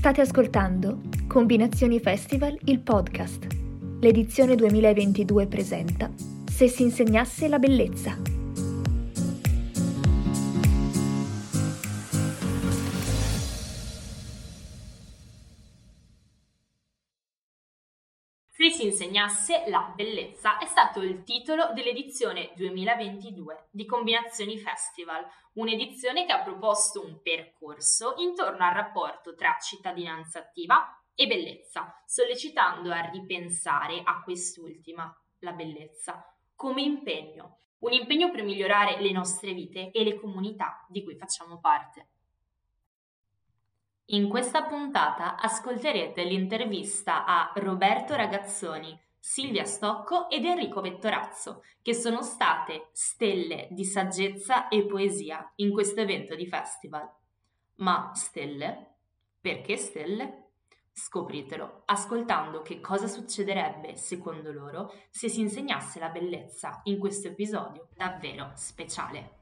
State ascoltando Combinazioni Festival, il podcast. L'edizione 2022 presenta Se si insegnasse la bellezza. Se si insegnasse la bellezza è stato il titolo dell'edizione 2022 di Combinazioni Festival, un'edizione che ha proposto un percorso intorno al rapporto tra cittadinanza attiva e bellezza, sollecitando a ripensare a quest'ultima, la bellezza, come impegno, un impegno per migliorare le nostre vite e le comunità di cui facciamo parte. In questa puntata ascolterete l'intervista a Roberto Ragazzoni, Silvia Stocco ed Enrico Vettorazzo, che sono state stelle di saggezza e poesia in questo evento di festival. Ma stelle? Perché stelle? Scopritelo ascoltando che cosa succederebbe, secondo loro, se si insegnasse la bellezza in questo episodio davvero speciale.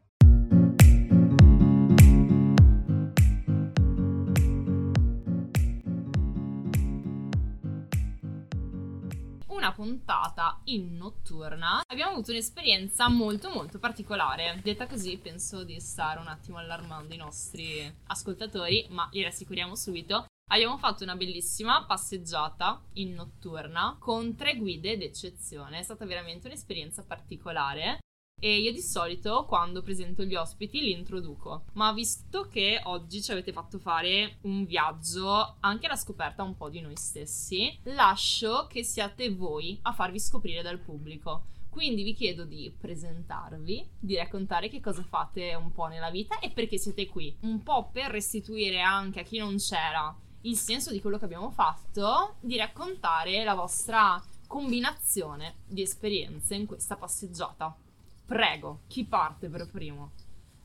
Puntata in notturna abbiamo avuto un'esperienza molto molto particolare. Detta così penso di stare un attimo allarmando i nostri ascoltatori, ma li rassicuriamo subito. Abbiamo fatto una bellissima passeggiata in notturna con tre guide d'eccezione. È stata veramente un'esperienza particolare. E io di solito quando presento gli ospiti li introduco, ma visto che oggi ci avete fatto fare un viaggio anche alla scoperta un po' di noi stessi, lascio che siate voi a farvi scoprire dal pubblico. Quindi vi chiedo di presentarvi, di raccontare che cosa fate un po' nella vita e perché siete qui. Un po' per restituire anche a chi non c'era il senso di quello che abbiamo fatto, di raccontare la vostra combinazione di esperienze in questa passeggiata. Prego, chi parte per primo?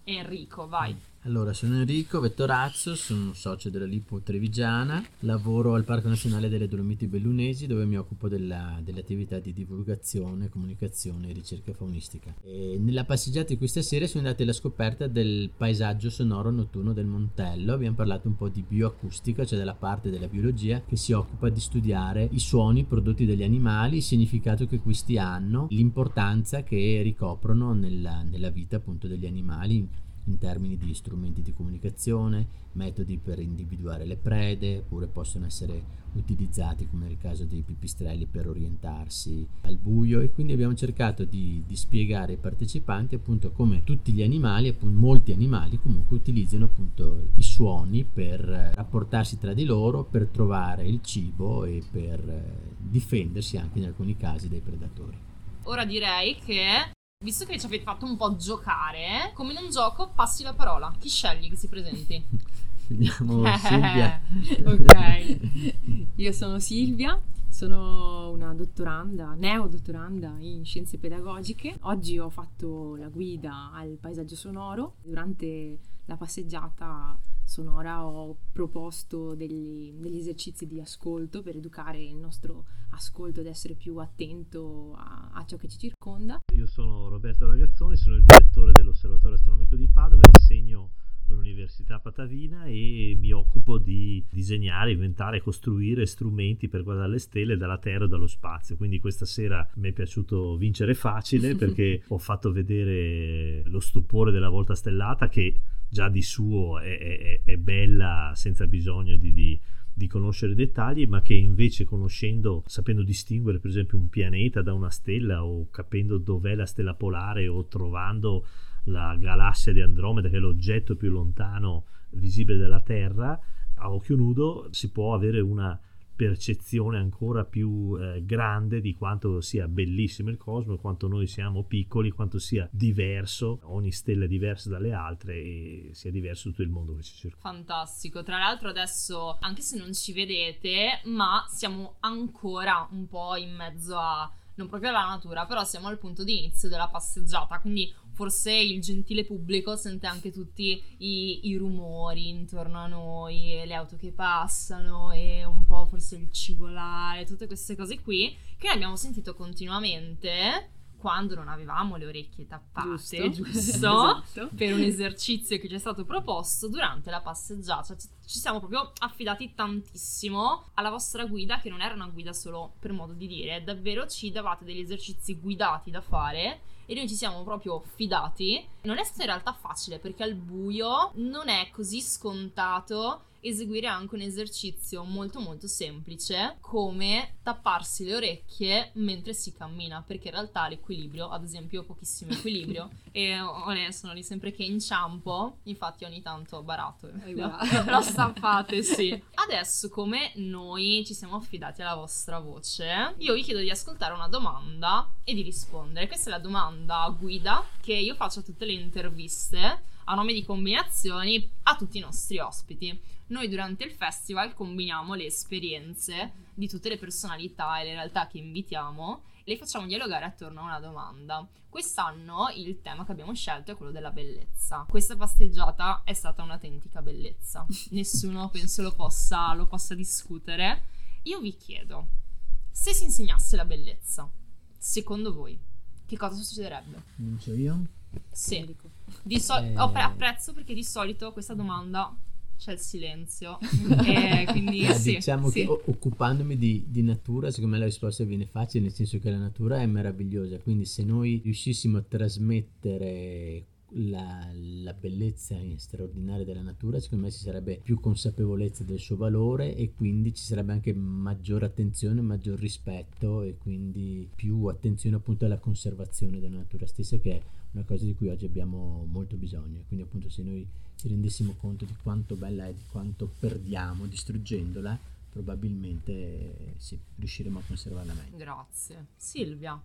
Enrico, vai. Allora, sono Enrico Vettorazzo, sono socio della Lipo Trevigiana, lavoro al Parco Nazionale delle Dolomiti Bellunesi dove mi occupo della, delle attività di divulgazione, comunicazione e ricerca faunistica. E nella passeggiata di questa sera siamo andati alla scoperta del paesaggio sonoro notturno del Montello, abbiamo parlato un po' di bioacustica, cioè della parte della biologia che si occupa di studiare i suoni prodotti dagli animali, il significato che questi hanno, l'importanza che ricoprono nella, nella vita appunto degli animali in termini di strumenti di comunicazione, metodi per individuare le prede, oppure possono essere utilizzati come nel caso dei pipistrelli per orientarsi al buio e quindi abbiamo cercato di, di spiegare ai partecipanti appunto come tutti gli animali, appunto molti animali comunque utilizzano appunto i suoni per rapportarsi tra di loro, per trovare il cibo e per difendersi anche in alcuni casi dai predatori. Ora direi che visto che ci avete fatto un po' giocare, come in un gioco passi la parola. Chi scegli che si presenti? Vediamo Silvia. ok, io sono Silvia, sono una dottoranda, neo-dottoranda in scienze pedagogiche. Oggi ho fatto la guida al paesaggio sonoro. Durante la passeggiata sonora ho proposto degli, degli, esercizi di ascolto per educare il nostro ascolto ad essere più attento a, a, ciò che ci circonda. Io sono Roberto Ragazzoni, sono il direttore dell'Osservatorio Astronomico di Padova, insegno all'Università Patavina e mi occupo di disegnare, inventare e costruire strumenti per guardare le stelle dalla Terra e dallo spazio. Quindi questa sera mi è piaciuto vincere facile perché ho fatto vedere lo stupore della volta stellata che già di suo è, è, è bella senza bisogno di, di, di, conoscere i dettagli, ma che invece conoscendo, sapendo distinguere per esempio un pianeta da una stella o capendo dov'è la stella polare o trovando la galassia di Andromeda che è l'oggetto più lontano visibile della Terra, a occhio nudo si può avere una percezione ancora più eh, grande di quanto sia bellissimo il cosmo, quanto noi siamo piccoli, quanto sia diverso, ogni stella è diversa dalle altre e sia diverso tutto il mondo che ci circonda. Fantastico, tra l'altro adesso anche se non ci vedete, ma siamo ancora un po' in mezzo a non proprio alla natura, però siamo al punto di inizio della passeggiata, quindi forse il gentile pubblico sente anche tutti i, i, rumori intorno a noi, le auto che passano e un po' forse il cigolare, tutte queste cose qui che abbiamo sentito continuamente quando non avevamo le orecchie tappate, Giusto, giusto? esatto. per un esercizio che ci è stato proposto durante la passeggiata. Ci, ci siamo proprio affidati tantissimo alla vostra guida, che non era una guida solo per modo di dire, davvero ci davate degli esercizi guidati da fare e noi ci siamo proprio fidati. Non è stato in realtà facile perché al buio non è così scontato eseguire anche un esercizio molto molto semplice come tapparsi le orecchie mentre si cammina perché in realtà l'equilibrio ad esempio ho pochissimo equilibrio e sono lì sempre che inciampo infatti ogni tanto ho barato. Lo stappate sì. Adesso come noi ci siamo affidati alla vostra voce io vi chiedo di ascoltare una domanda e di rispondere. Questa è la domanda guida che io faccio a tutte le interviste a nome di combinazioni a tutti i nostri ospiti noi durante il festival combiniamo le esperienze di tutte le personalità e le realtà che invitiamo e le facciamo dialogare attorno a una domanda. Quest'anno il tema che abbiamo scelto è quello della bellezza. Questa passeggiata è stata un'autentica bellezza. Nessuno penso lo possa, lo possa discutere. Io vi chiedo, se si insegnasse la bellezza, secondo voi, che cosa succederebbe? Comincio io? Sì, Enrico. di so- Eh. apprezzo perché di solito questa domanda c'è il silenzio. e quindi Eh, sì, diciamo sì. che o- occupandomi di, di natura, secondo me la risposta viene facile, nel senso che la natura è meravigliosa, quindi se noi riuscissimo a trasmettere la, la bellezza straordinaria della natura, secondo me ci sarebbe più consapevolezza del suo valore e quindi ci sarebbe anche maggiore attenzione, maggior rispetto e quindi più attenzione appunto alla conservazione della natura stessa che è una cosa di cui oggi abbiamo molto bisogno. Quindi appunto se noi ci rendessimo conto di quanto bella è, di quanto perdiamo distruggendola, probabilmente sì, riusciremo a conservarla meglio. Grazie. Silvia.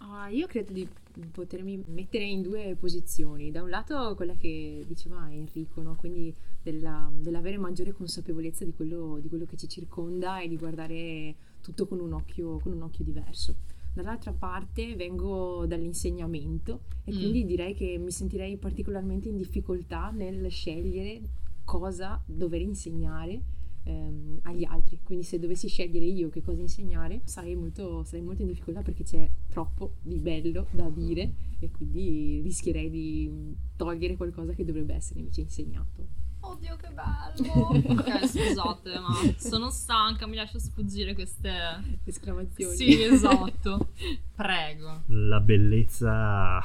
Ah, io credo di potermi mettere in due posizioni. Da un lato quella che diceva Enrico, no? quindi della- dell'avere maggiore consapevolezza di quello, di quello che ci circonda e di guardare tutto con un occhio, con un occhio diverso. Dall'altra parte vengo dall'insegnamento e Mm. quindi direi che mi sentirei particolarmente in difficoltà nel scegliere cosa dover insegnare ehm, agli altri. Quindi se dovessi scegliere io che cosa insegnare, sarei molto, sarei molto in difficoltà perché c'è troppo di bello da dire e quindi rischierei di togliere qualcosa che dovrebbe essere invece insegnato. Oddio che bello. ok, scusate, ma sono stanca, mi lascio sfuggire queste Esclamazioni. Sì, esatto. Prego. La bellezza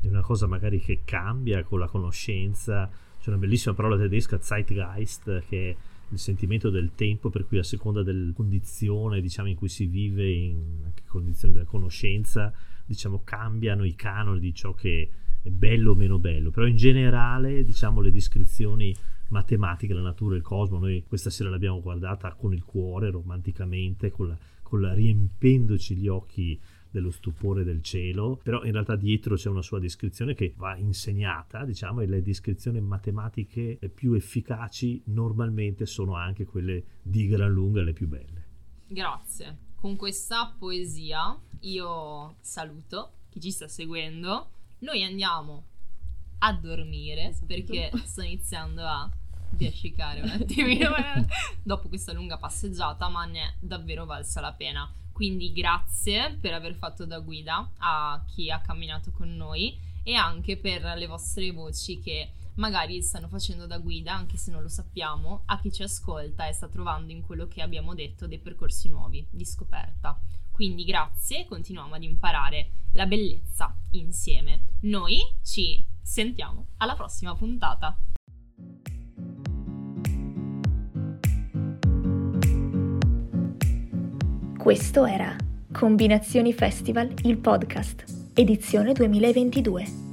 è una cosa magari che cambia con la conoscenza. C'è una bellissima parola tedesca, Zeitgeist, che il sentimento del tempo, per cui a seconda della condizione diciamo, in cui si vive, in anche condizioni della conoscenza, diciamo, cambiano i canoni di ciò che è bello o meno bello. Però in generale, diciamo, le descrizioni matematiche, la natura, il cosmo, noi questa sera l'abbiamo guardata con il cuore, romanticamente, con la, con la- riempendoci gli occhi dello stupore del cielo, però in realtà dietro c'è una sua descrizione che va insegnata, diciamo, e le descrizioni matematiche più efficaci normalmente sono anche quelle di gran lunga le più belle. Grazie. Con questa poesia io saluto chi ci sta seguendo. Noi andiamo a dormire Esatto. perché sto iniziando a biascicare un attimino dopo questa lunga passeggiata, ma ne è davvero valsa la pena. Quindi grazie per aver fatto da guida a chi ha camminato con noi e anche per le vostre voci che magari stanno facendo da guida, anche se non lo sappiamo, a chi ci ascolta e sta trovando in quello che abbiamo detto dei percorsi nuovi di scoperta. Quindi grazie, continuiamo ad imparare la bellezza insieme. Noi ci sentiamo alla prossima puntata. Questo era Combinazioni Festival, il podcast, edizione 2022.